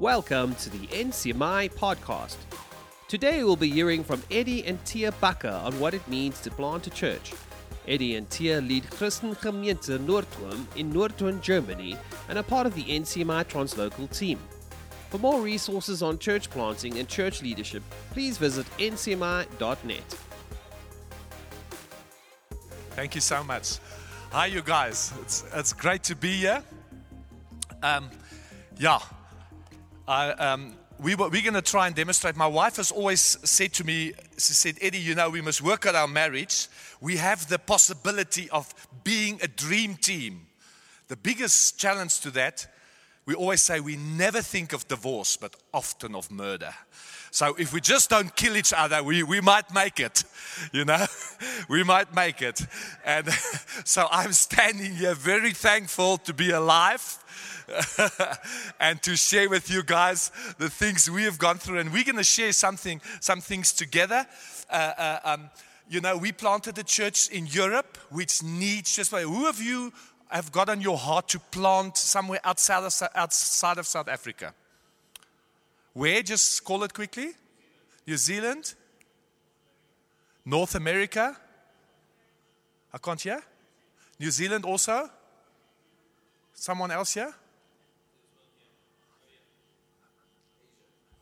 Welcome to the NCMI podcast. Today we'll be hearing from Eddie and Thea Bakker on what it means to plant a church. Eddie and Thea lead Christengemeinde Nordhorn in Nordhorn, Germany, and are part of the NCMI Translocal team. For more resources on church planting and church leadership, please visit ncmi.net. Thank you so much. Hi, you guys. It's, it's great to be here. Um, yeah, I, um, we were, we're going to try and demonstrate. My wife has always said to me, she said, Eddie, you know, we must work at our marriage. We have the possibility of being a dream team. The biggest challenge to that, we always say we never think of divorce, but often of murder. So if we just don't kill each other, we, we might make it, you know? we might make it. And so I'm standing here very thankful to be alive and to share with you guys the things we have gone through. And we're going to share something, some things together. Uh, uh, um, you know, we planted a church in Europe which needs just like, who of you have got on your heart to plant somewhere outside of, outside of South Africa? Where? Just call it quickly. New Zealand? North America? I can't hear. New Zealand also? Someone else here?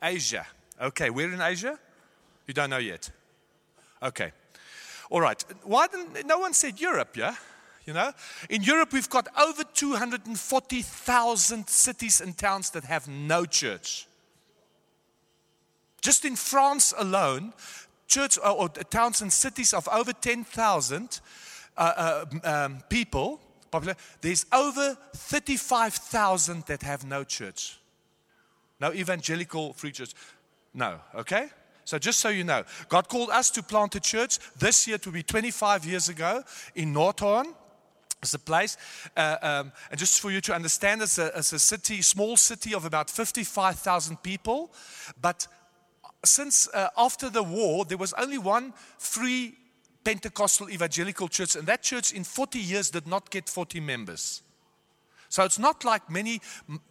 Asia. Okay, we're in Asia? You don't know yet. Okay. All right. Why didn't no one said Europe, yeah? You know? In Europe we've got over 240,000 cities and towns that have no church. Just in France alone, church or, or towns and cities of over 10,000 uh, uh, um, people, popular, there's over 35,000 that have no church. No evangelical free church. No, okay? So just so you know, God called us to plant a church this year to be 25 years ago in Nordhorn. It's a place, uh, um, and just for you to understand, it's a, it's a city, small city of about 55,000 people. But since uh, after the war, there was only one free Pentecostal evangelical church, and that church in 40 years did not get 40 members. So it's not like many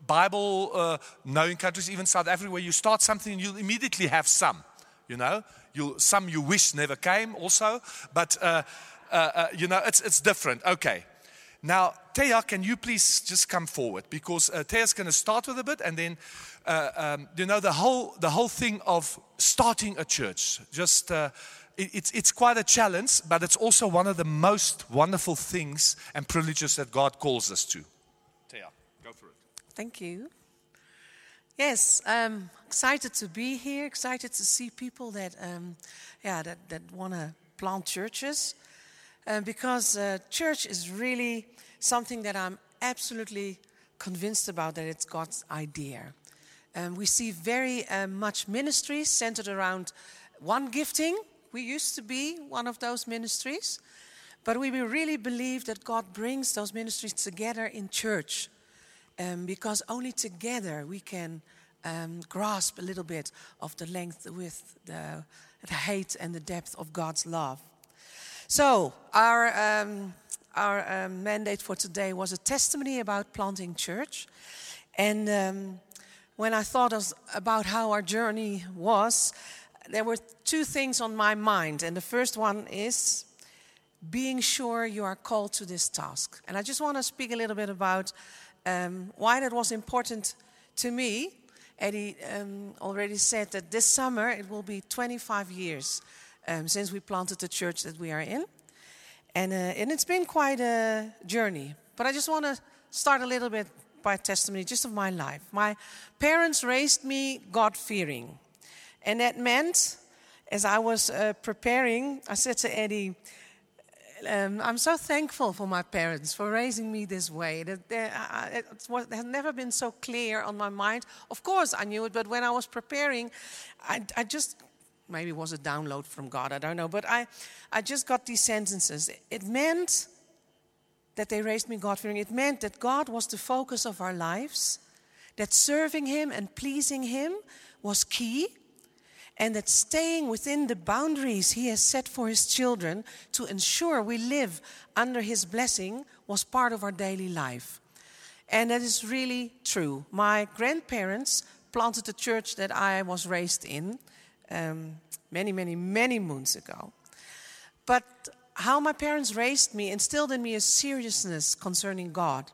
Bible uh, knowing countries, even South Africa, where you start something and you immediately have some. You know, you some you wish never came, also, but uh, uh, uh you know it's it's different. Okay. Now, Thea, can you please just come forward because uh, Thea's going to start with a bit, and then uh, um, you know the whole the whole thing of starting a church. Just uh, it, it's it's quite a challenge, but it's also one of the most wonderful things and privileges that God calls us to. Thank you. Yes, I'm excited to be here. Excited to see people that, um, yeah, that, that want to plant churches, uh, because uh, church is really something that I'm absolutely convinced about that it's God's idea. Um, we see very uh, much ministries centered around one gifting. We used to be one of those ministries, but we really believe that God brings those ministries together in church um, because only together we can um, grasp a little bit of the length, the width, the, the height, and the depth of God's love. So, our, um, our um, mandate for today was a testimony about planting church. And um, when I thought about how our journey was, there were two things on my mind. And the first one is being sure you are called to this task. And I just want to speak a little bit about um, why that was important to me, Eddie um, already said that this summer it will be 25 years um, since we planted the church that we are in. And, uh, and it's been quite a journey. But I just want to start a little bit by testimony just of my life. My parents raised me God fearing. And that meant, as I was uh, preparing, I said to Eddie, um, I'm so thankful for my parents for raising me this way. That it, has never been so clear on my mind. Of course, I knew it, but when I was preparing, I, I just maybe it was a download from God. I don't know, but I, I just got these sentences. It meant that they raised me God fearing. It meant that God was the focus of our lives. That serving Him and pleasing Him was key and that staying within the boundaries He has set for His children to ensure we live under His blessing was part of our daily life. And that is really true. My grandparents planted the church that I was raised in um, many, many, many moons ago. But how my parents raised me instilled in me a seriousness concerning God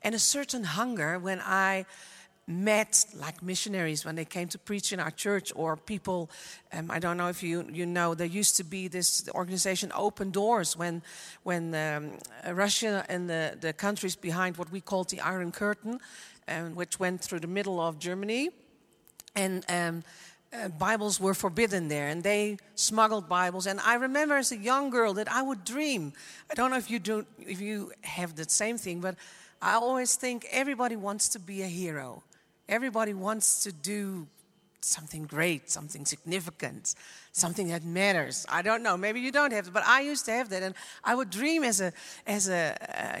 and a certain hunger when I met like missionaries when they came to preach in our church or people um, i don't know if you, you know there used to be this organization open doors when when um, russia and the, the countries behind what we called the iron curtain um, which went through the middle of germany and um, uh, Bibles were forbidden there, and they smuggled Bibles. And I remember as a young girl that I would dream. I don't know if you do, if you have the same thing, but I always think everybody wants to be a hero. Everybody wants to do something great, something significant, something that matters. I don't know. Maybe you don't have it, but I used to have that, and I would dream as a as a,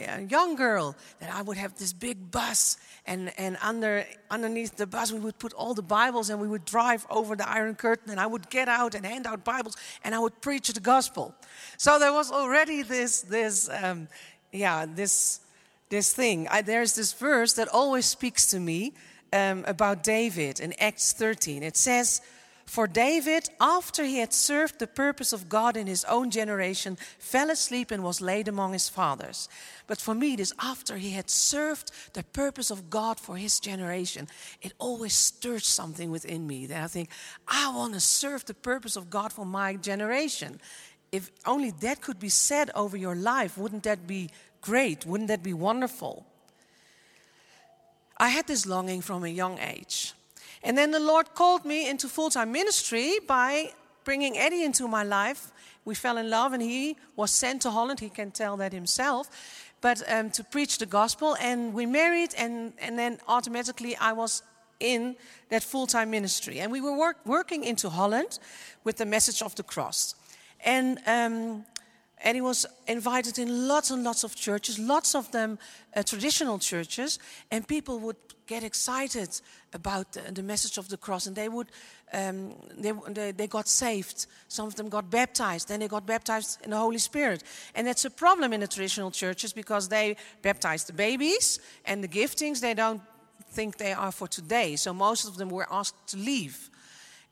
a, young girl that I would have this big bus, and and under underneath the bus we would put all the Bibles, and we would drive over the Iron Curtain, and I would get out and hand out Bibles, and I would preach the gospel. So there was already this this um, yeah this this thing. There's this verse that always speaks to me um, about David in Acts 13. It says, For David, after he had served the purpose of God in his own generation, fell asleep and was laid among his fathers. But for me, it is after he had served the purpose of God for his generation. It always stirs something within me that I think, I want to serve the purpose of God for my generation. If only that could be said over your life, wouldn't that be great? Wouldn't that be wonderful? I had this longing from a young age. And then the Lord called me into full time ministry by bringing Eddie into my life. We fell in love, and he was sent to Holland. He can tell that himself. But um, to preach the gospel, and we married, and, and then automatically I was in that full time ministry. And we were work, working into Holland with the message of the cross. And um, and he was invited in lots and lots of churches, lots of them uh, traditional churches, and people would get excited about the, the message of the cross, and they would, um, they, they, they, got saved. Some of them got baptized, then they got baptized in the Holy Spirit. And that's a problem in the traditional churches because they baptize the babies, and the giftings they don't think they are for today. So most of them were asked to leave.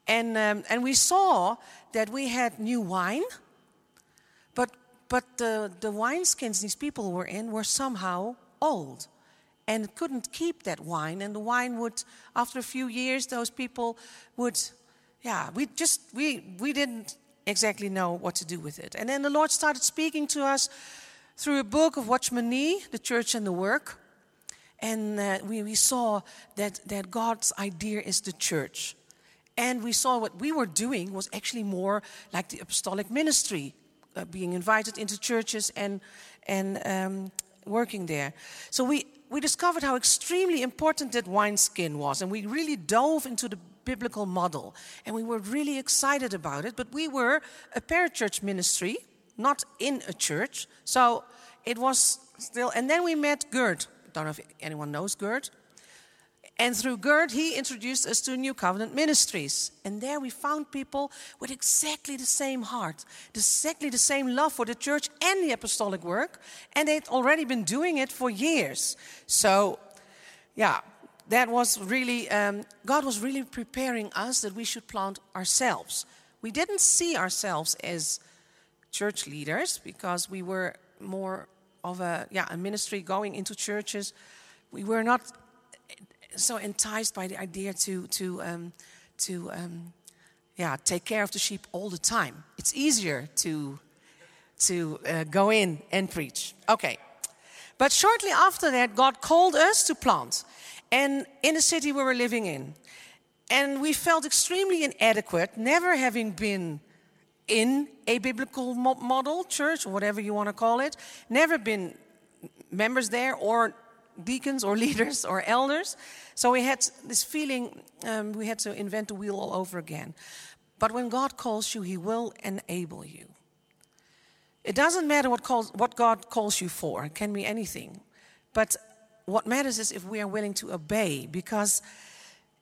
And, um, and we saw that we had new wine but, the, the wineskins these people were in were somehow old and couldn't keep that wine. And the wine would, after a few years, those people would, yeah, we just, we, we didn't exactly know what to do with it. And then the Lord started speaking to us through a book of Watchman Nee, The Church and the Work. And uh, we, we saw that, that God's idea is the church. And we saw what we were doing was actually more like the apostolic ministry uh, being invited into churches and, and um, working there. So we, we discovered how extremely important that wineskin was, and we really dove into the biblical model. And we were really excited about it, but we were a parachurch ministry, not in a church. So it was still, and then we met Gert. I don't know if anyone knows Gert. And through Gerd, he introduced us to New Covenant Ministries. And there we found people with exactly the same heart, exactly the same love for the church and the apostolic work. And they'd already been doing it for years. So, yeah, that was really, um, God was really preparing us that we should plant ourselves. We didn't see ourselves as church leaders because we were more of a, yeah, a ministry going into churches. We were not so enticed by the idea to to um, to um, yeah take care of the sheep all the time. It's easier to to uh, go in and preach. Okay, but shortly after that, God called us to plant, and in the city we were living in, and we felt extremely inadequate, never having been in a biblical model church or whatever you want to call it, never been members there or deacons or leaders or elders. So we had this feeling um, we had to invent the wheel all over again. But when God calls you, He will enable you. It doesn't matter what, calls, what God calls you for, it can be anything. But what matters is if we are willing to obey, because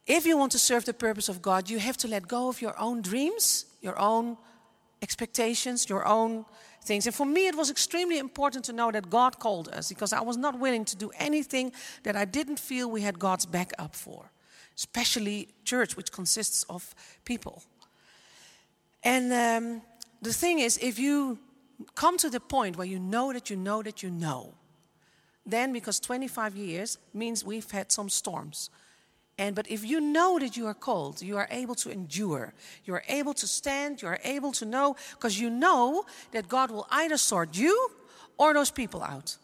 if you want to serve the purpose of God, you have to let go of your own dreams, your own expectations, your own things. And for me, it was extremely important to know that God called us because I was not willing to do anything that I didn't feel we had God's back up for. especially church, which consists of people. And um, the thing is, if you come to the point where you know that you know that you know, then because 25 years means we've had some storms. And but if you know that you are called, you are able to endure. You are able to stand, you are able to know because you know that God will either sort you or those people out.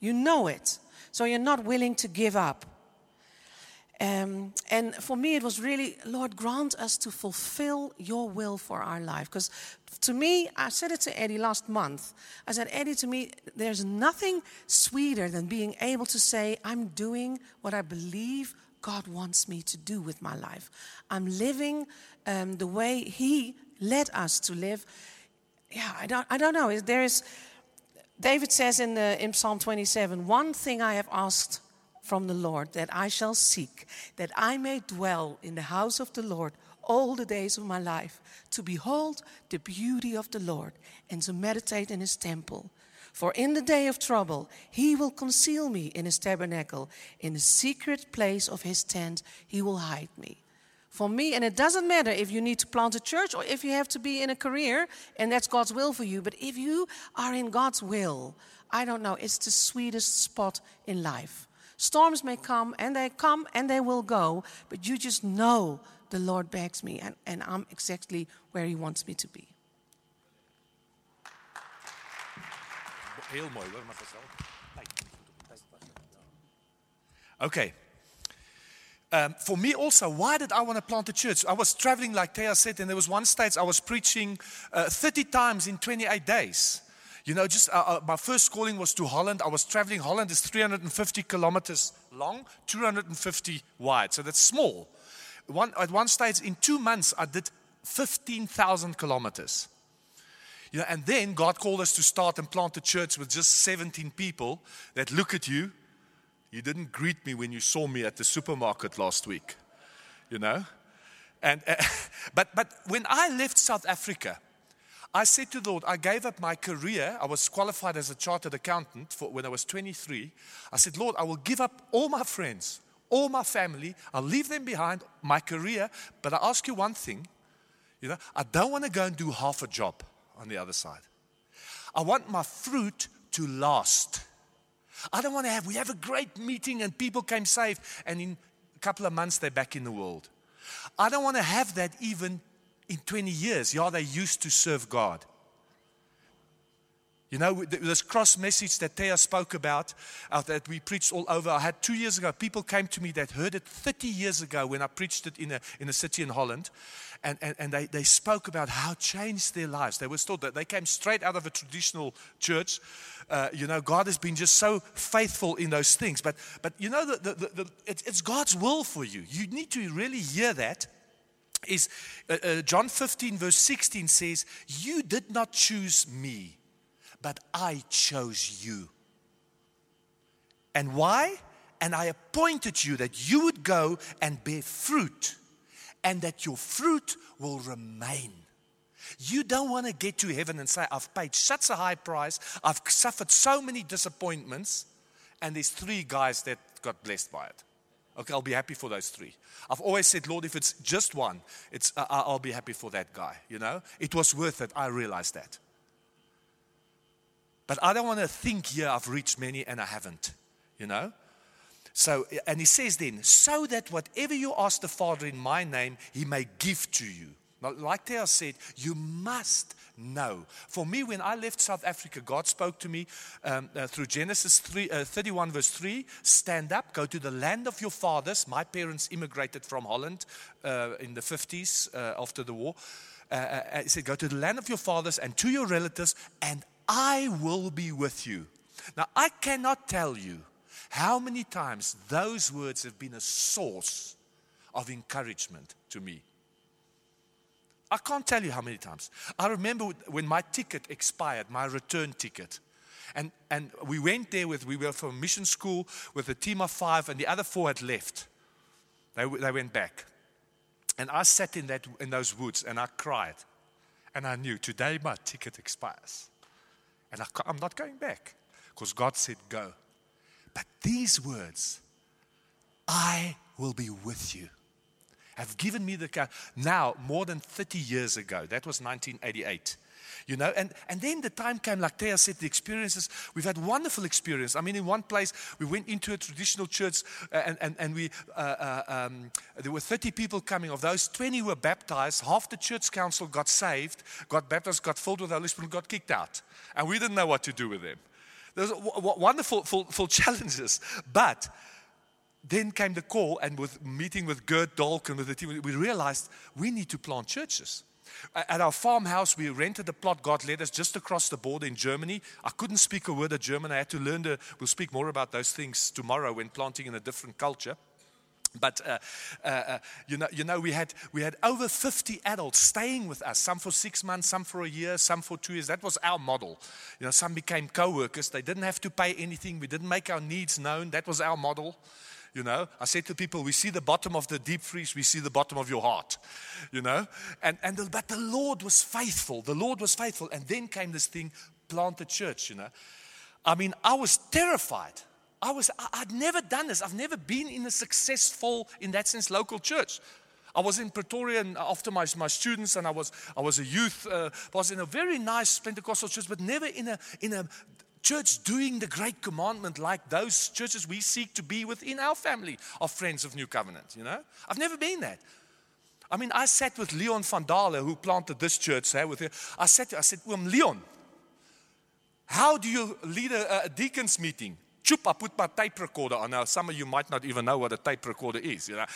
You know it. So you're not willing to give up. Um, and for me, it was really, Lord, grant us to fulfill your will for our life. Because to me, I said it to Eddie last month. I said, Eddie, to me, there's nothing sweeter than being able to say, I'm doing what I believe God wants me to do with my life. I'm living um, the way He led us to live. Yeah, I don't, I don't know. There is, David says in, the, in Psalm 27, one thing I have asked from the Lord that I shall seek, that I may dwell in the house of the Lord all the days of my life, to behold the beauty of the Lord and to meditate in his temple. For in the day of trouble, he will conceal me in his tabernacle. In the secret place of his tent, he will hide me. For me, and it doesn't matter if you need to plant a church or if you have to be in a career and that's God's will for you, but if you are in God's will, I don't know, it's the sweetest spot in life. Storms may come and they come and they will go, but you just know the Lord backs me and, and I'm exactly where He wants me to be. Heel mooi hoor, Okay. Um, for me also, why did I want to plant a church? I was traveling, like Thea said, and there was one stage I was preaching uh, 30 times in 28 days. You know, just uh, uh, my first calling was to Holland. I was traveling. Holland is 350 kilometers long, 250 wide. So that's small. One, at one stage, in two months, I did 15,000 kilometers. You know, and then God called us to start and plant a church with just 17 people that look at you. You didn't greet me when you saw me at the supermarket last week, you know. And uh, but but when I left South Africa, I said to the Lord, I gave up my career. I was qualified as a chartered accountant for, when I was 23. I said, Lord, I will give up all my friends, all my family. I'll leave them behind, my career. But I ask you one thing. You know, I don't want to go and do half a job on the other side. I want my fruit to last. I don't want to have, we have a great meeting and people came safe, and in a couple of months they're back in the world. I don't want to have that even in 20 years, yeah, they used to serve God. You know, this cross message that Thea spoke about, uh, that we preached all over. I had two years ago, people came to me that heard it 30 years ago when I preached it in a, in a city in Holland. And, and, and they, they spoke about how changed their lives. They were still, they came straight out of a traditional church. Uh, you know, God has been just so faithful in those things. But, but you know, the, the, the, the it's God's will for you. You need to really hear that is uh, uh, John 15, verse 16 says, You did not choose me, but I chose you. And why? And I appointed you that you would go and bear fruit, and that your fruit will remain. You don't want to get to heaven and say, I've paid such a high price, I've suffered so many disappointments, and there's three guys that got blessed by it. Okay, I'll be happy for those three. I've always said, Lord, if it's just one, it's, uh, I'll be happy for that guy. You know, it was worth it. I realized that. But I don't want to think yeah, I've reached many and I haven't. You know? So, and he says then, so that whatever you ask the Father in my name, he may give to you. Now, like Thea said, you must know. For me, when I left South Africa, God spoke to me um, uh, through Genesis 3, uh, 31, verse 3 Stand up, go to the land of your fathers. My parents immigrated from Holland uh, in the 50s uh, after the war. Uh, uh, he said, Go to the land of your fathers and to your relatives, and I will be with you. Now, I cannot tell you how many times those words have been a source of encouragement to me. I can't tell you how many times. I remember when my ticket expired, my return ticket. And, and we went there with, we were from mission school with a team of five, and the other four had left. They, they went back. And I sat in, that, in those woods and I cried. And I knew today my ticket expires. And I, I'm not going back because God said, go. But these words, I will be with you. Have given me the now more than 30 years ago. That was 1988 you know and, and then the time came like Thea said the experiences. We've had wonderful experience. I mean in one place we went into a traditional church uh, and, and, and we uh, uh, um, there were 30 people coming. Of those 20 were baptized. Half the church council got saved got baptized got filled with the holy spirit got kicked out. And we didn't know what to do with them. There's wonderful full, full challenges. But then came the call, and with meeting with Gerd Dolk and with the team, we realized we need to plant churches. At our farmhouse, we rented a plot. God led us just across the border in Germany. I couldn't speak a word of German. I had to learn to, we'll speak more about those things tomorrow when planting in a different culture. But uh, uh, uh, you know, you know, we had we had over 50 adults staying with us. Some for six months, some for a year, some for two years. That was our model. You know, some became co-workers. They didn't have to pay anything. We didn't make our needs known. That was our model. You know, I said to people, we see the bottom of the deep freeze, we see the bottom of your heart. You know, and, and the, but the Lord was faithful. The Lord was faithful. And then came this thing, plant a church, you know. I mean, I was terrified. I was, I, I'd never done this. I've never been in a successful, in that sense, local church. I was in Pretoria and after my, my students, and I was, I was a youth, uh, was in a very nice Pentecostal church, but never in a, in a church doing the great commandment like those churches we seek to be within our family of friends of New Covenant, you know? I've never been that. I mean, I sat with Leon van Dale, who planted this church. Eh, with I said, I said, um, Leon, how do you lead a, a deacon's meeting? Choop, I put my tape recorder on. Now, some of you might not even know what a tape recorder is. You know,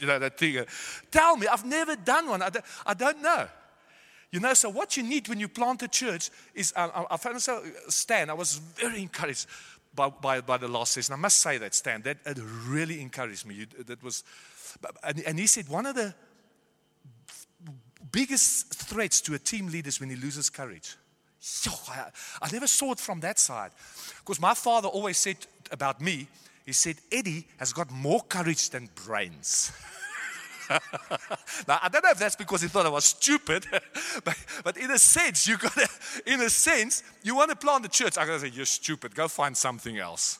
you know that thing. Tell me, I've never done one. I don't, I don't know. You know, so what you need when you plant a church is, uh, I found myself, Stan, I was very encouraged by, by, by, the last session. I must say that, Stan, that really encouraged me. You, that was, and, and he said one of the biggest threats to a team leader is when he loses courage. I, I never saw it from that side. Because my father always said about me, he said, Eddie has got more courage than brains. now, I don't know if that's because he thought I was stupid, but, but in a sense, you got to, in a sense, you want to plant the church. I got to say, you're stupid. Go find something else.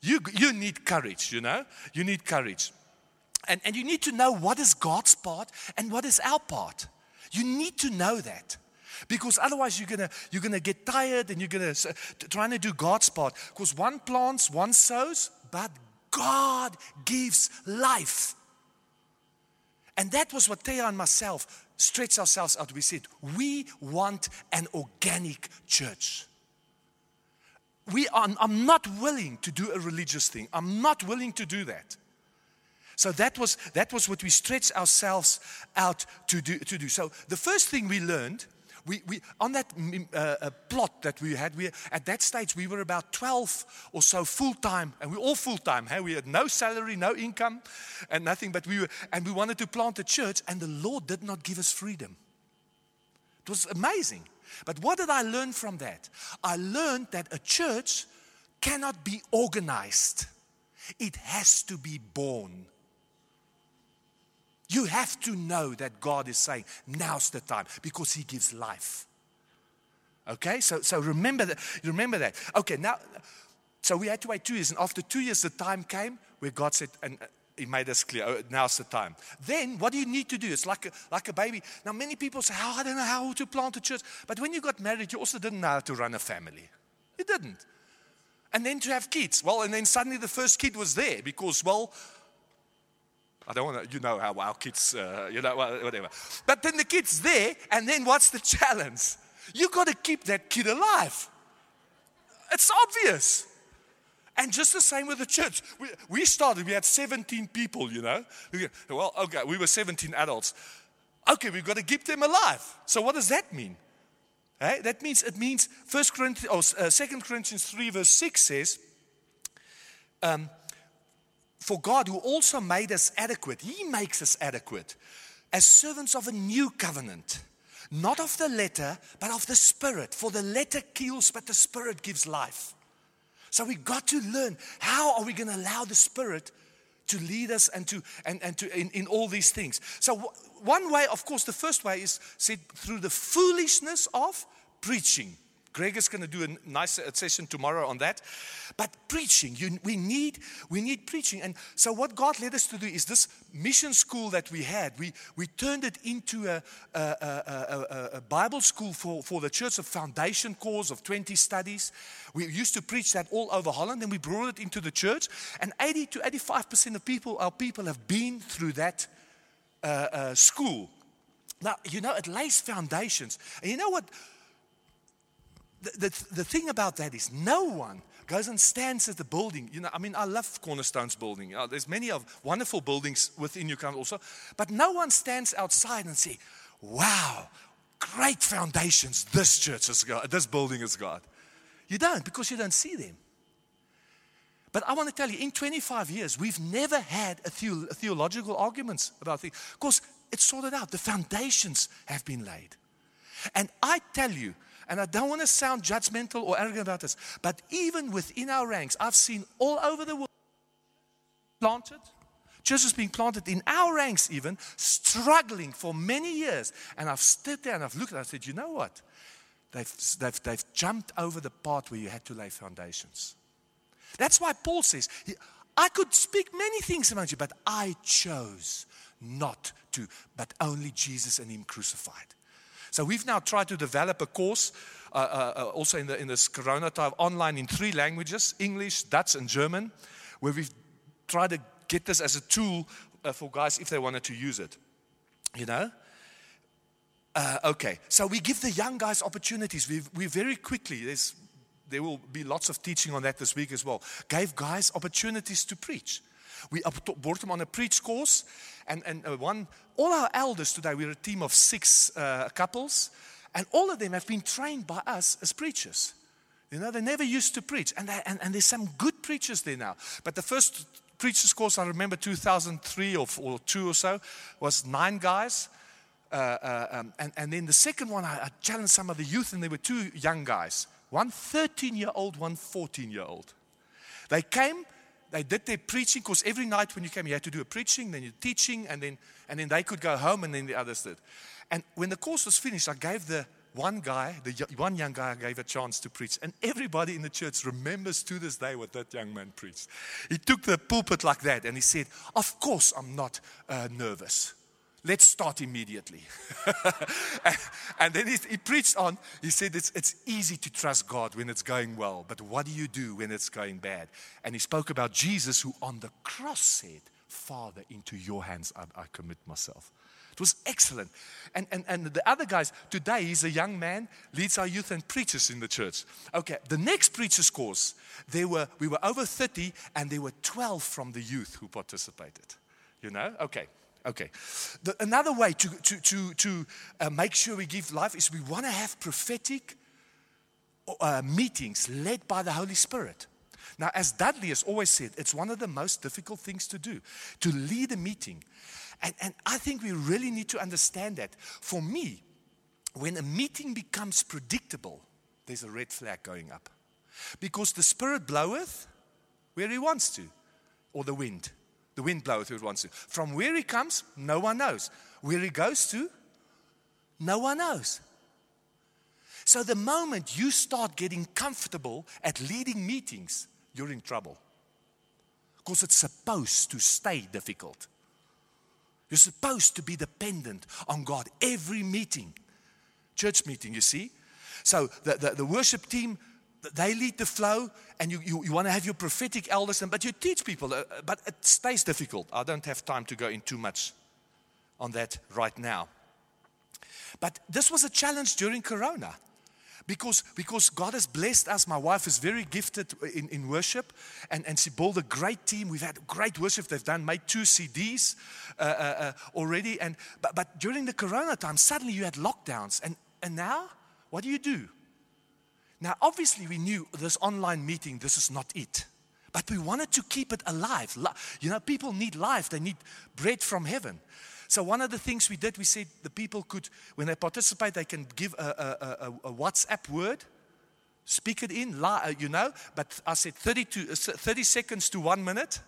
You, you need courage, you know? You need courage. And, and you need to know what is God's part and what is our part. You need to know that. Because otherwise, you're gonna you're gonna get tired and you're gonna trying to do God's part. Because one plants, one sows, but God gives life. And that was what Thea and myself stretched ourselves out. We said, we want an organic church. We are, I'm not willing to do a religious thing. I'm not willing to do that. So that was, that was what we stretched ourselves out to do, to do. So the first thing we learned we, we, on that mm, uh, uh, plot that we had, we, at that stage we were about 12 or so full time, and we were all full time. Hey? We had no salary, no income, and nothing, but we were, and we wanted to plant a church, and the Lord did not give us freedom. It was amazing. But what did I learn from that? I learned that a church cannot be organized, it has to be born. You have to know that God is saying, now's the time because He gives life. Okay, so, so remember that. Remember that. Okay, now, so we had to wait two years, and after two years, the time came where God said, and uh, He made us clear, oh, now's the time. Then, what do you need to do? It's like a, like a baby. Now, many people say, oh, I don't know how to plant a church. But when you got married, you also didn't know how to run a family. You didn't. And then to have kids. Well, and then suddenly the first kid was there because, well, I don't want to, you know how our kids, uh, you know, whatever. But then the kid's there, and then what's the challenge? You got to keep that kid alive. It's obvious. And just the same with the church. We, we started, we had 17 people, you know. Well, okay, we were 17 adults. Okay, we've got to keep them alive. So what does that mean? Hey, that means it means First Corinthians, or uh, 2 Corinthians 3, verse 6 says, um, for God, who also made us adequate, He makes us adequate as servants of a new covenant, not of the letter, but of the Spirit. For the letter kills, but the Spirit gives life. So we got to learn how are we going to allow the Spirit to lead us and to and, and to in, in all these things. So one way, of course, the first way is said through the foolishness of preaching. Greg is going to do a nice uh, session tomorrow on that. But preaching, you, we, need, we need preaching. And so, what God led us to do is this mission school that we had, we, we turned it into a, a, a, a Bible school for, for the church, a foundation course of 20 studies. We used to preach that all over Holland, and we brought it into the church. And 80 to 85% of people, our people, have been through that uh, uh, school. Now, you know, it lays foundations. And you know what? The, the, the thing about that is no one goes and stands at the building. You know, I mean, I love Cornerstone's building. Uh, there's many of wonderful buildings within Newcastle also. But no one stands outside and say, wow, great foundations this church has got, this building has got. You don't because you don't see them. But I want to tell you, in 25 years, we've never had a, a theological arguments about things because it's sorted out. The foundations have been laid. And I tell you, and I don't want to sound judgmental or arrogant about this, but even within our ranks, I've seen all over the world planted, churches being planted in our ranks, even struggling for many years. And I've stood there and I've looked and I said, you know what? They've, they've, they've jumped over the part where you had to lay foundations. That's why Paul says, I could speak many things about you, but I chose not to, but only Jesus and Him crucified. So we've now tried to develop a course, uh, uh, uh, also in, the, in this Corona time, online in three languages English, Dutch, and German, where we've tried to get this as a tool uh, for guys if they wanted to use it. You know? Uh, okay, so we give the young guys opportunities. We, we very quickly, there will be lots of teaching on that this week as well. Gave guys opportunities to preach. We brought them on a preach course, and, and uh, one, all our elders today, we're a team of six uh, couples, and all of them have been trained by us as preachers. You know, they never used to preach, and, they, and, and there's some good preachers there now. But the first preachers course, I remember 2003 or, or two or so, was nine guys. Uh, uh, um, and, and then the second one, I, I challenged some of the youth, and there were two young guys one 13 year old, one 14 year old. They came, they did their preaching, because every night when you came, you had to do a preaching, then you're teaching, and then, and then they could go home, and then the others did. And when the course was finished, I gave the one guy, the one young guy, I gave a chance to preach. And everybody in the church remembers to this day what that young man preached. He took the pulpit like that and he said, Of course, I'm not uh, nervous. Let's start immediately. and then he, he, preached on. He said, it's, it's easy to trust God when it's going well, but what do you do when it's going bad? And he spoke about Jesus, who on the cross said, Father, into your hands I, I commit myself. It was excellent. And, and, and the other guys, today he's a young man, leads our youth and preaches in the church. Okay, the next preacher's course, there were, we were over 30 and there were 12 from the youth who participated. You know? Okay. Okay. The, another way to, to, to, to uh, make sure we give life is we want to have prophetic uh, meetings led by the Holy Spirit. Now, as Dudley has always said, it's one of the most difficult things to do, to lead a meeting. And, and I think we really need to understand that. For me, when a meeting becomes predictable, there's a red flag going up. Because the Spirit bloweth where He wants to, or the wind. The wind bloweth where it wants to. From where he comes, no one knows. Where he goes to, no one knows. So the moment you start getting comfortable at leading meetings, you're in trouble. Because it's supposed to stay difficult. You're supposed to be dependent on God every meeting, church meeting, you see. So the, the, the worship team they lead the flow and you, you, you want to have your prophetic elders, and, but you teach people, uh, but it stays difficult. I don't have time to go in too much on that right now. But this was a challenge during Corona because, because God has blessed us. My wife is very gifted in, in worship, and, and she built a great team. We've had great worship. They've done, made two CDs uh, uh, uh, already. And, but, but during the Corona time, suddenly you had lockdowns. And, and now, what do you do? Now, obviously, we knew this online meeting, this is not it. But we wanted to keep it alive. You know, people need life, they need bread from heaven. So, one of the things we did, we said the people could, when they participate, they can give a, a, a, a WhatsApp word, speak it in, uh, you know. But I said 30, to, uh, 30 seconds to one minute.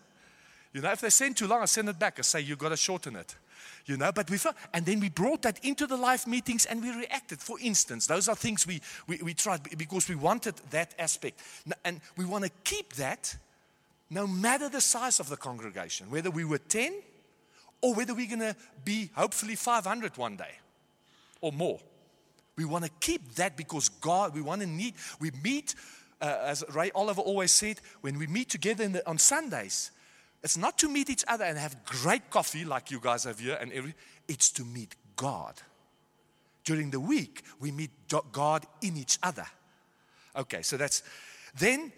You know, if they send too long, I send it back. I say, you've got to shorten it. You know, but we felt, and then we brought that into the live meetings and we reacted. For instance, those are things we, we, we tried because we wanted that aspect. And we want to keep that no matter the size of the congregation, whether we were 10 or whether we're going to be hopefully 500 one day or more. We want to keep that because God, we want to need, we meet, uh, as Ray Oliver always said, when we meet together the, on Sundays, it's not to meet each other and have great coffee like you guys have here and every, it's to meet God. During the week, we meet God in each other. Okay, so that's, then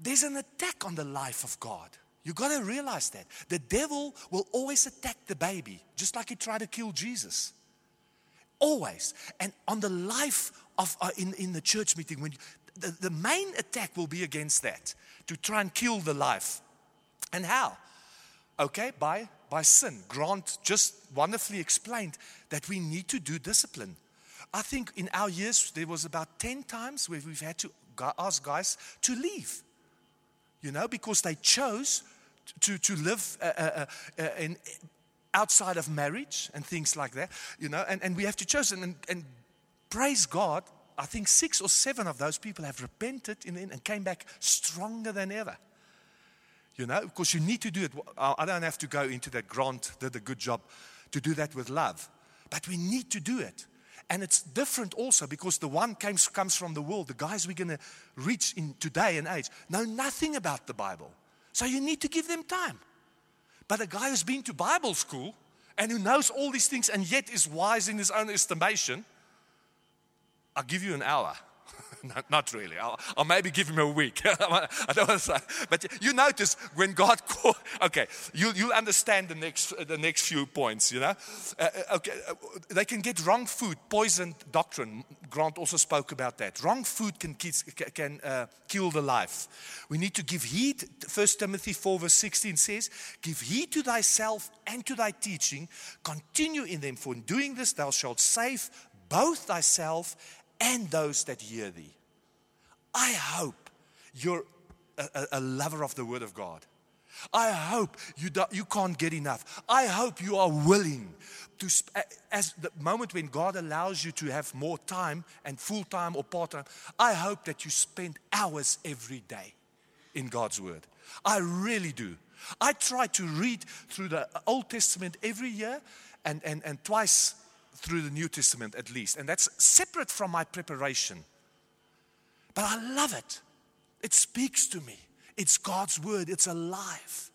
there's an attack on the life of God. You got to realize that. The devil will always attack the baby, just like he tried to kill Jesus. Always. And on the life of, uh, in, in the church meeting, when you, the, the main attack will be against that, to try and kill the life. And how? Okay, by, by sin. Grant just wonderfully explained that we need to do discipline. I think in our years, there was about 10 times where we've had to ask guys to leave. You know, because they chose to, to live uh, uh, uh, in, outside of marriage and things like that, you know, and, and we have to choose. And, and praise God, I think six or seven of those people have repented and came back stronger than ever. You know, because you need to do it. I don't have to go into that Grant did a good job to do that with love, but we need to do it. And it's different also because the one comes, comes from the world. The guys we're going to reach in today and age know nothing about the Bible. So you need to give them time. But a guy who's been to Bible school and who knows all these things and yet is wise in his own estimation, I'll give you an hour. not, not, really. I'll, I'll, maybe give him a week. I don't say. But you notice when God called, okay, you, you'll understand the next, the next few points, you know. Uh, uh okay, uh, they can get wrong food, poisoned doctrine. Grant also spoke about that. Wrong food can, can uh, kill the life. We need to give heed. 1 Timothy 4, verse 16 says, Give heed to thyself and to thy teaching. Continue in them, for in doing this thou shalt save both thyself and those that hear thee. I hope you're a, a, lover of the Word of God. I hope you, do, you can't get enough. I hope you are willing to, as the moment when God allows you to have more time and full time or part time, I hope that you spend hours every day in God's Word. I really do. I try to read through the Old Testament every year and, and, and twice through the New Testament at least. And that's separate from my preparation. But I love it. It speaks to me. It's God's word, it's alive.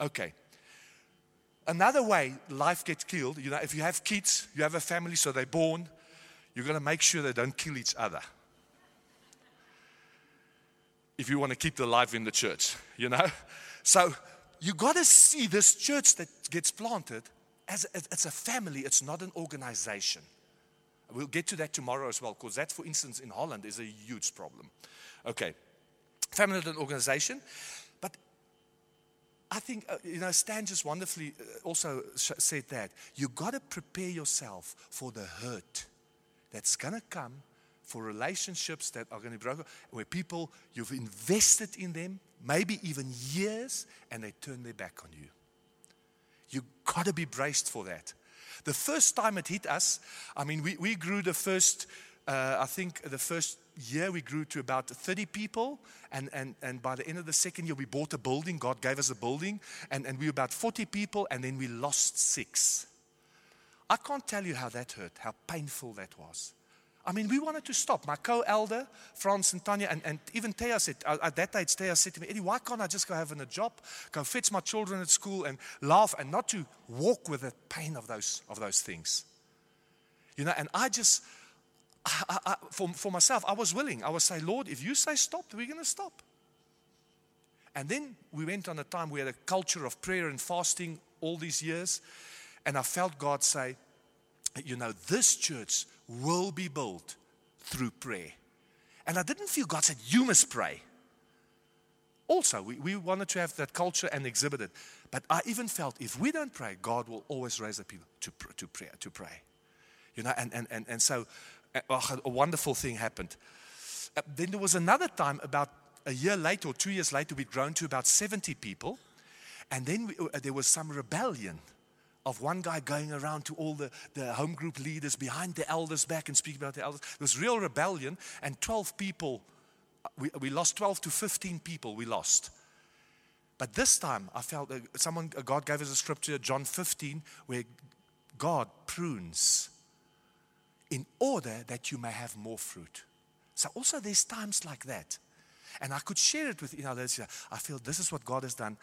Okay. Another way life gets killed, you know, if you have kids, you have a family, so they're born, you're going to make sure they don't kill each other. If you want to keep the life in the church, you know? So you got to see this church that gets planted as a, it's a family, it's not an organization. We'll get to that tomorrow as well, because that, for instance, in Holland is a huge problem. Okay, family and organization. But I think, uh, you know, Stan just wonderfully uh, also said that. You got to prepare yourself for the hurt that's going to come, for relationships that are going to be broken, where people, you've invested in them, maybe even years, and they turn their back on you. Got to be braced for that. The first time it hit us, I mean, we, we grew the first, uh, I think the first year we grew to about 30 people. And, and, and by the end of the second year, we bought a building. God gave us a building. And, and we were about 40 people, and then we lost six. I can't tell you how that hurt, how painful that was. I mean, we wanted to stop. My co elder, Franz and Tanya, and, and even Thea said, uh, at that age, Thea said to me, Eddie, why can't I just go have a job, go fetch my children at school and laugh and not to walk with the pain of those, of those things? You know, and I just, I, I, for, for myself, I was willing. I would say, Lord, if you say stop, we're going to stop. And then we went on a time we had a culture of prayer and fasting all these years. And I felt God say, you know, this church will be built through prayer. And I didn't feel God said, You must pray. Also, we, we wanted to have that culture and exhibit it. But I even felt if we don't pray, God will always raise the people to, to, pray, to pray. You know, and, and, and, and so uh, a wonderful thing happened. Uh, then there was another time, about a year later or two years later, we'd grown to about 70 people. And then we, uh, there was some rebellion of one guy going around to all the, the home group leaders behind the elders back and speaking about the elders. There was real rebellion, and 12 people, uh, we, we lost 12 to 15 people, we lost. But this time, I felt uh, someone, uh, God gave us a scripture, John 15, where God prunes in order that you may have more fruit. So also there's times like that. And I could share it with you know, I feel this is what God has done.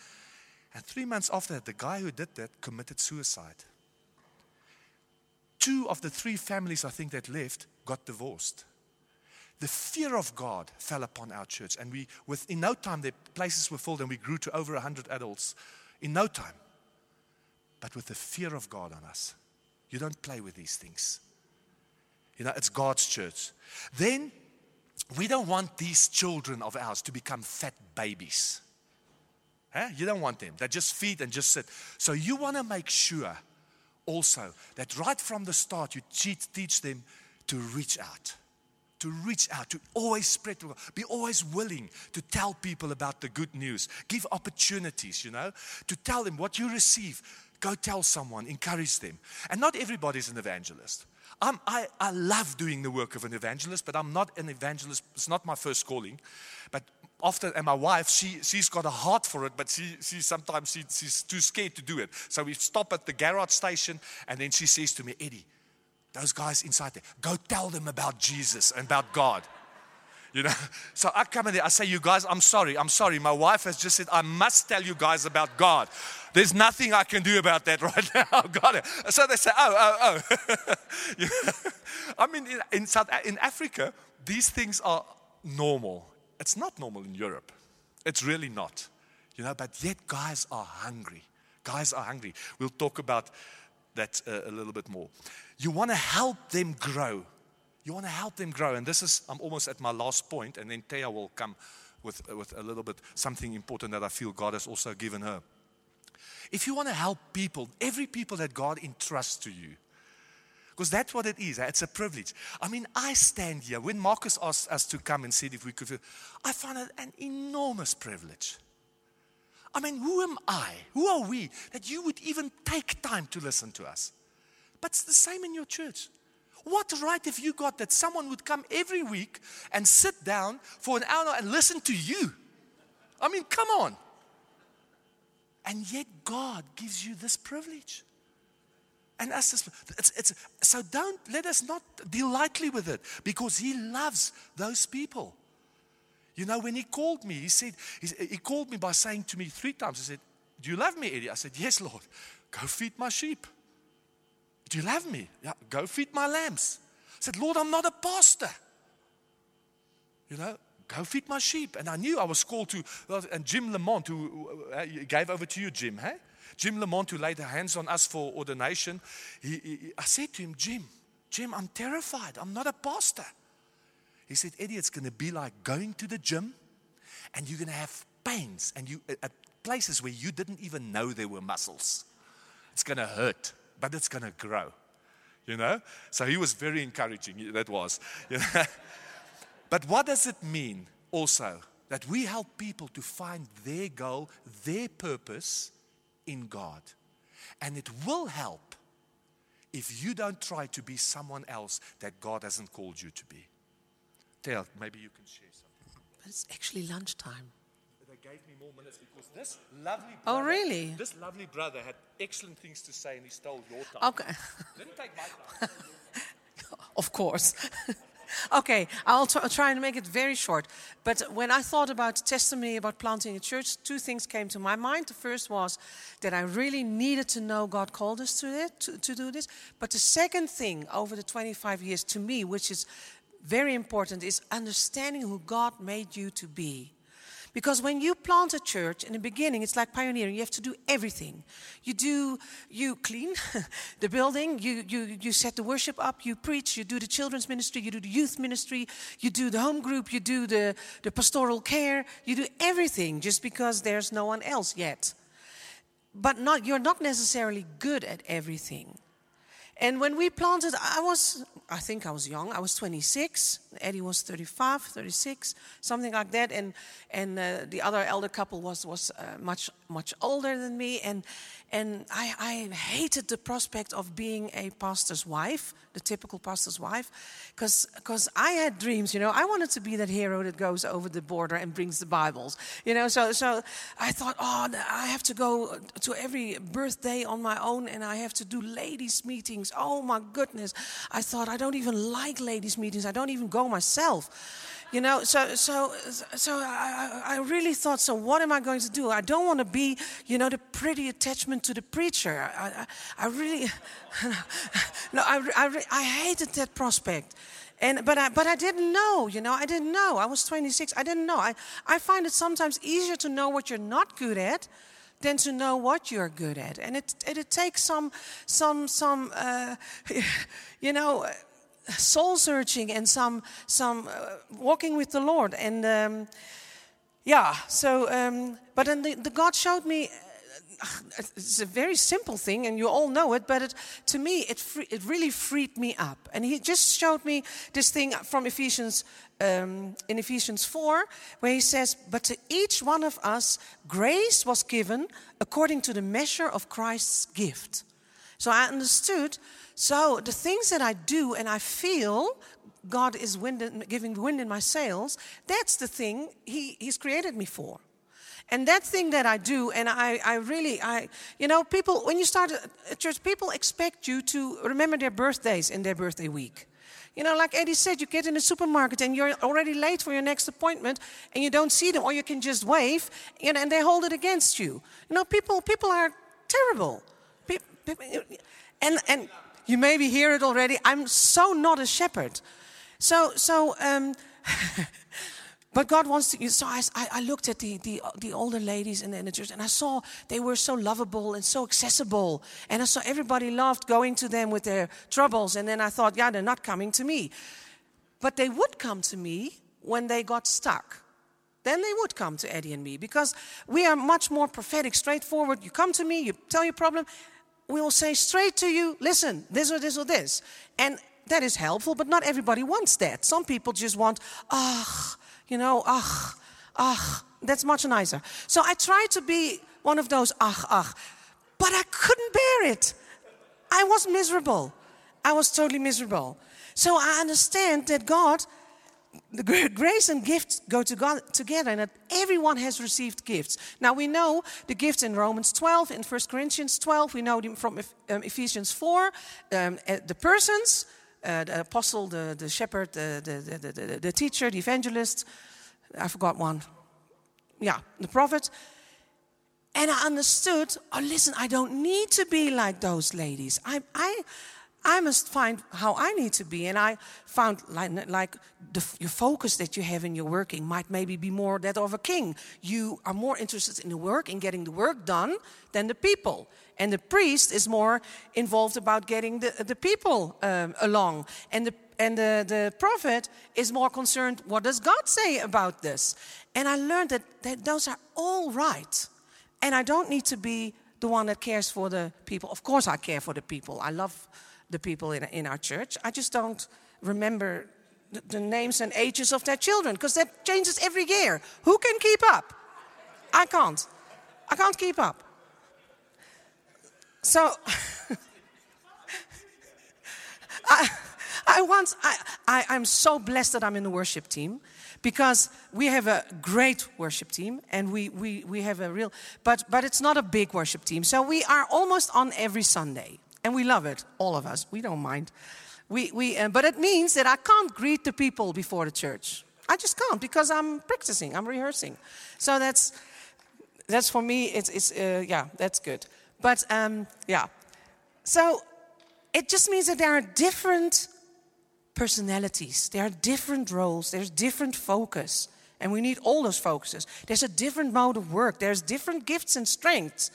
And three months after that, the guy who did that committed suicide. Two of the three families, I think, that left got divorced. The fear of God fell upon our church, and we, within no time, the places were filled, and we grew to over 100 adults in no time. But with the fear of God on us, you don't play with these things. You know, it's God's church. Then we don't want these children of ours to become fat babies. You don't want them. They just feed and just sit. So you want to make sure also that right from the start you teach them to reach out. To reach out, to always spread, the word, be always willing to tell people about the good news. Give opportunities, you know, to tell them what you receive. Go tell someone, encourage them. And not everybody's an evangelist. I'm, I, I love doing the work of an evangelist, but I'm not an evangelist. It's not my first calling. But often, and my wife, she, she's got a heart for it, but she, she sometimes she, she's too scared to do it. So we stop at the garage station, and then she says to me, Eddie, those guys inside there, go tell them about Jesus and about God. You know, so I come in there, I say, You guys, I'm sorry, I'm sorry. My wife has just said, I must tell you guys about God. There's nothing I can do about that right now. I've got it. So they say, Oh, oh, oh. I mean, in, in, South, in Africa, these things are normal. It's not normal in Europe. It's really not. You know, but yet guys are hungry. Guys are hungry. We'll talk about that uh, a little bit more. You want to help them grow. You want to help them grow. And this is, I'm almost at my last point, and then Thea will come with, with a little bit something important that I feel God has also given her. If you want to help people, every people that God entrusts to you, because that's what it is. It's a privilege. I mean, I stand here. When Marcus asked us to come and said if we could, I found it an enormous privilege. I mean, who am I? Who are we that you would even take time to listen to us? But it's the same in your church. What right have you got that someone would come every week and sit down for an hour and listen to you? I mean, come on. And yet, God gives you this privilege. And us, it's, it's, so don't let us not deal lightly with it because He loves those people. You know, when He called me, He said, He called me by saying to me three times, He said, Do you love me, Eddie? I said, Yes, Lord. Go feed my sheep. Do you love me? Yeah, go feed my lambs. I said, Lord, I'm not a pastor. You know, go feed my sheep. And I knew I was called to, and Jim Lamont, who uh, gave over to you, Jim, hey? Jim Lamont, who laid hands on us for ordination, he, he, I said to him, Jim, Jim, I'm terrified. I'm not a pastor. He said, Eddie, it's going to be like going to the gym and you're going to have pains and you at places where you didn't even know there were muscles. It's going to hurt but it's going to grow. You know? So he was very encouraging, that was. You know? but what does it mean also that we help people to find their goal, their purpose in God? And it will help if you don't try to be someone else that God hasn't called you to be. Tell, maybe you can share something. But it's actually lunchtime more minutes because this lovely oh, brother, Oh, really? This lovely brother had excellent things to say and he stole your time. Okay. Didn't take my time. of course. okay, I'll t- try and make it very short. But when I thought about testimony about planting a church, two things came to my mind. The first was that I really needed to know God called us to, it, to, to do this. But the second thing over the 25 years to me, which is very important, is understanding who God made you to be. Because when you plant a church in the beginning, it's like pioneering. You have to do everything. You do, you clean the building, you, you, you set the worship up, you preach, you do the children's ministry, you do the youth ministry, you do the home group, you do the, the pastoral care, you do everything just because there's no one else yet. But not, you're not necessarily good at everything. And when we planted, I was, I think I was young. I was 26. Eddie was 35, 36, something like that. And and uh, the other elder couple was was uh, much much older than me. And and I, I hated the prospect of being a pastor's wife, the typical pastor's wife, because I had dreams. You know, I wanted to be that hero that goes over the border and brings the Bibles. You know, so so I thought, oh, I have to go to every birthday on my own, and I have to do ladies' meetings. Oh my goodness! I thought I don't even like ladies' meetings. I don't even go myself. You know, so so so I, I really thought. So what am I going to do? I don't want to be, you know, the pretty attachment to the preacher. I, I, I really, no, I, I, I hated that prospect. And, but, I, but I didn't know, you know, I didn't know. I was 26, I didn't know. I, I find it sometimes easier to know what you're not good at than to know what you're good at. And it, it, it takes some, some, some uh, you know, soul searching and some some uh, walking with the Lord. And um, yeah, so um, but then the, the, God showed me. Uh, it's a very simple thing, and you all know it. But it, to me, it free, it really freed me up. And He just showed me this thing from Ephesians um, in Ephesians four, where He says, "But to each one of us, grace was given according to the measure of Christ's gift." So I understood so the things that I do and I feel God is wind in, giving wind in my sails, that's the thing he, He's created me for. And that thing that I do, and I, I really, I, you know, people, when you start at church, people expect you to remember their birthdays in their birthday week. You know, like Eddie said, you get in the supermarket and you're already late for your next appointment and you don't see them, or you can just wave, you know, and they hold it against you. You know, people, people are terrible. And, and you maybe hear it already. I'm so not a shepherd. So, so, um, but God wants to. So I, I looked at the, the, the older ladies in the, in the church and I saw they were so lovable and so accessible. And I saw everybody loved going to them with their troubles. And then I thought, yeah, they're not coming to me. But they would come to me when they got stuck then they would come to Eddie and me because we are much more prophetic, straightforward. You come to me, you tell your problem, we will say straight to you, listen, this or this or this. And that is helpful, but not everybody wants that. Some people just want, ah, you know, ah, ah. That's much nicer. So I tried to be one of those ah, ah, but I couldn't bear it. I was miserable. I was totally miserable. So I understand that God the grace and gifts go to God together and that everyone has received gifts. Now we know the gifts in Romans 12, in 1 Corinthians 12, we know them from um, Ephesians 4, um, eh, the persons, uh, the apostle, the, the shepherd, the, the, the, the, teacher, the evangelist, I forgot one. Yeah, the prophet. And I understood, oh, listen, I don't need to be like those ladies. I, I, I must find how I need to be. And I found like, like the your focus that you have in your working might maybe be more that of a king. You are more interested in the work, in getting the work done, than the people. And the priest is more involved about getting the, the people um, along. And, the, and the, the prophet is more concerned, what does God say about this? And I learned that, that those are all right. And I don't need to be the one that cares for the people. Of course, I care for the people. I love the people in, in our church. I just don't remember the, the names and ages of their children because that changes every year. Who can keep up? I can't. I can't keep up. So, I, I once, I, I, I'm so blessed that I'm in the worship team because we have a great worship team and we, we, we have a real, but, but it's not a big worship team. So we are almost on every Sunday. And we love it, all of us. We don't mind. We, we, uh, but it means that I can't greet the people before the church. I just can't because I'm practicing, I'm rehearsing. So that's, that's for me, it's, it's uh, yeah, that's good. But um, yeah, so it just means that there are different personalities, there are different roles, there's different focus. And we need all those focuses. There's a different mode of work, there's different gifts and strengths.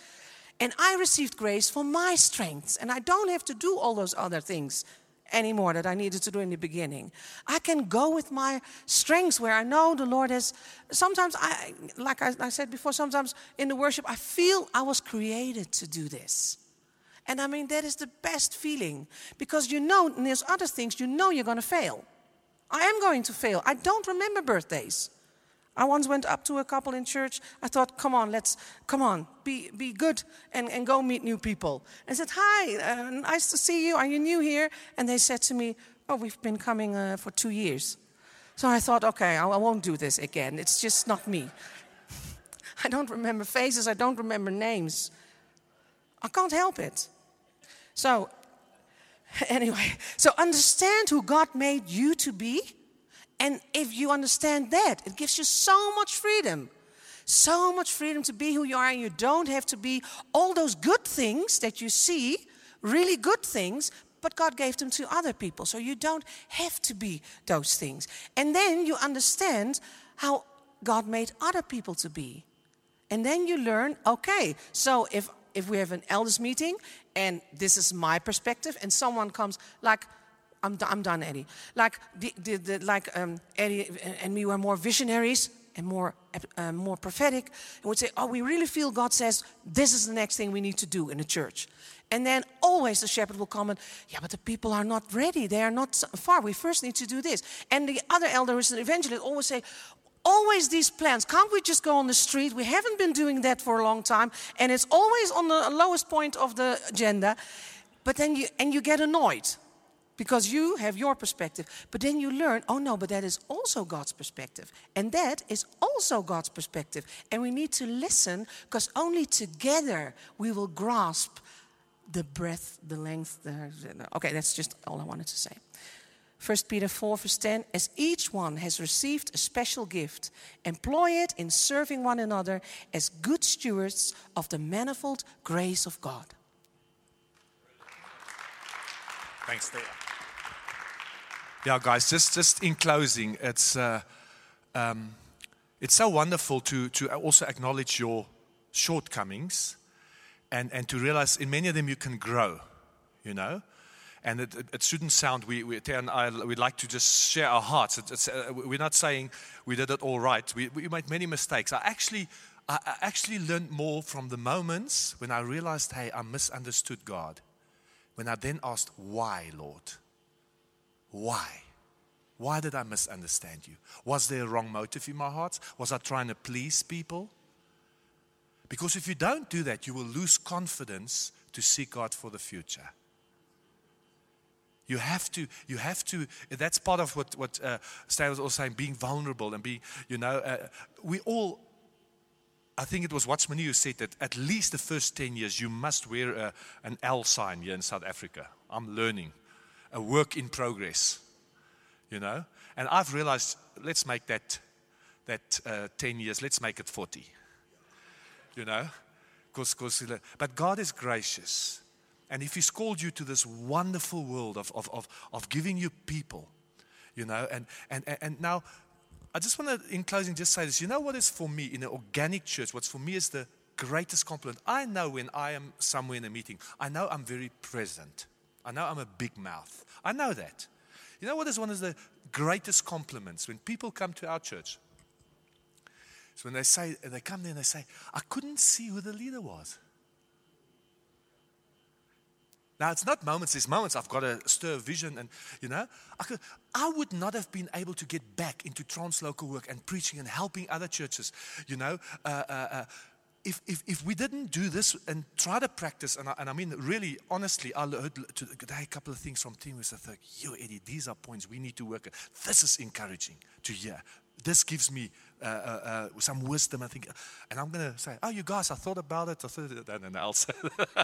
And I received grace for my strengths. And I don't have to do all those other things anymore that I needed to do in the beginning. I can go with my strengths where I know the Lord has. Sometimes, I, like I, I said before, sometimes in the worship, I feel I was created to do this. And I mean, that is the best feeling because you know, there's other things, you know you're going to fail. I am going to fail. I don't remember birthdays. I once went up to a couple in church. I thought, come on, let's, come on, be, be good and, and go meet new people. And said, hi, uh, nice to see you. Are you new here? And they said to me, oh, we've been coming uh, for two years. So I thought, okay, I, I won't do this again. It's just not me. I don't remember faces. I don't remember names. I can't help it. So, anyway, so understand who God made you to be. And if you understand that, it gives you so much freedom. So much freedom to be who you are, and you don't have to be all those good things that you see, really good things, but God gave them to other people. So you don't have to be those things. And then you understand how God made other people to be. And then you learn okay, so if, if we have an elders meeting and this is my perspective, and someone comes like, I'm, I'm done, Eddie. Like, the, the, the, like um, Eddie and me were more visionaries and more, uh, more prophetic, and would say, Oh, we really feel God says this is the next thing we need to do in the church. And then always the shepherd will come and, Yeah, but the people are not ready. They are not far. We first need to do this. And the other elders and evangelists always say, Always these plans. Can't we just go on the street? We haven't been doing that for a long time. And it's always on the lowest point of the agenda. But then you, and you get annoyed because you have your perspective. But then you learn, oh no, but that is also God's perspective. And that is also God's perspective. And we need to listen because only together we will grasp the breadth, the length. The, okay, that's just all I wanted to say. 1 Peter 4, verse 10 As each one has received a special gift, employ it in serving one another as good stewards of the manifold grace of God. Thanks, Thea. Yeah, guys, just, just in closing, it's, uh, um, it's so wonderful to, to also acknowledge your shortcomings and, and to realize in many of them you can grow, you know? And it, it, it shouldn't sound, we, we, and I, we'd like to just share our hearts. It, uh, we're not saying we did it all right. We, we made many mistakes. I actually, I actually learned more from the moments when I realized, hey, I misunderstood God. When I then asked, why, Lord? Why? Why did I misunderstand you? Was there a wrong motive in my heart? Was I trying to please people? Because if you don't do that, you will lose confidence to seek God for the future. You have to, you have to, that's part of what, what uh, Stan was also saying, being vulnerable and being, you know, uh, we all, I think it was Watchman who said that at least the first 10 years you must wear a, an L sign here in South Africa. I'm learning a work in progress, you know. And I've realized, let's make that, that uh, 10 years, let's make it 40, you know. Cause, cause, but God is gracious. And if He's called you to this wonderful world of, of, of, of giving you people, you know, and, and, and now I just want to, in closing, just say this. You know what is for me in an organic church? What's for me is the greatest compliment. I know when I am somewhere in a meeting, I know I'm very present. I know I'm a big mouth. I know that. You know what is one of the greatest compliments when people come to our church? It's when they say, and they come there and they say, I couldn't see who the leader was. Now, it's not moments, there's moments I've got to stir vision, and you know, I, could, I would not have been able to get back into translocal work and preaching and helping other churches, you know, uh, uh, uh, if, if, if we didn't do this and try to practice, and I, and I mean, really, honestly, I heard today a couple of things from team I thought, yo, Eddie, these are points we need to work. This is encouraging to hear. This gives me uh, uh, uh, some wisdom, I think. And I'm going to say, oh, you guys, I thought about it. I thought, and then I'll say,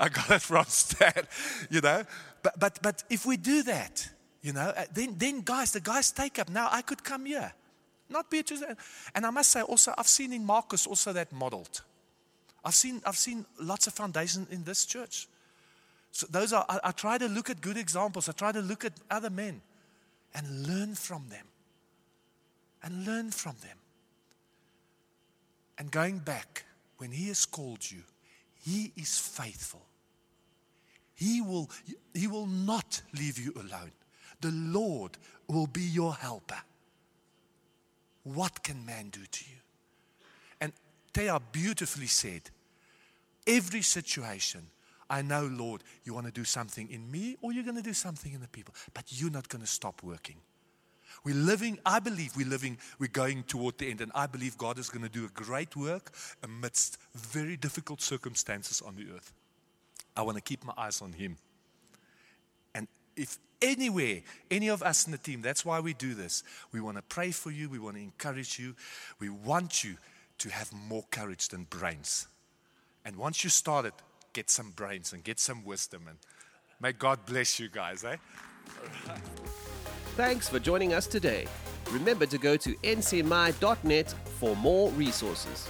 I got it from Stan, you know. But, but, but if we do that, you know, uh, then, then guys, the guys take up. Now I could come here. Not be Beatrice. Eh? And I must say also, I've seen in Marcus also that modeled. I've seen, I've seen lots of foundations in this church. So those are, I, I try to look at good examples. I try to look at other men and learn from them. And learn from them. And going back, when He has called you, He is faithful. He will, he will not leave you alone. The Lord will be your helper. What can man do to you? And they are beautifully said, every situation, I know, Lord, you want to do something in me or you're going to do something in the people, but you're not going to stop working. We're living, I believe we're living, we're going toward the end, and I believe God is going to do a great work amidst very difficult circumstances on the earth. I want to keep my eyes on Him. If anywhere, any of us in the team, that's why we do this. We want to pray for you, we want to encourage you, we want you to have more courage than brains. And once you start it, get some brains and get some wisdom, and may God bless you guys, eh? Thanks for joining us today. Remember to go to ncmi.net for more resources.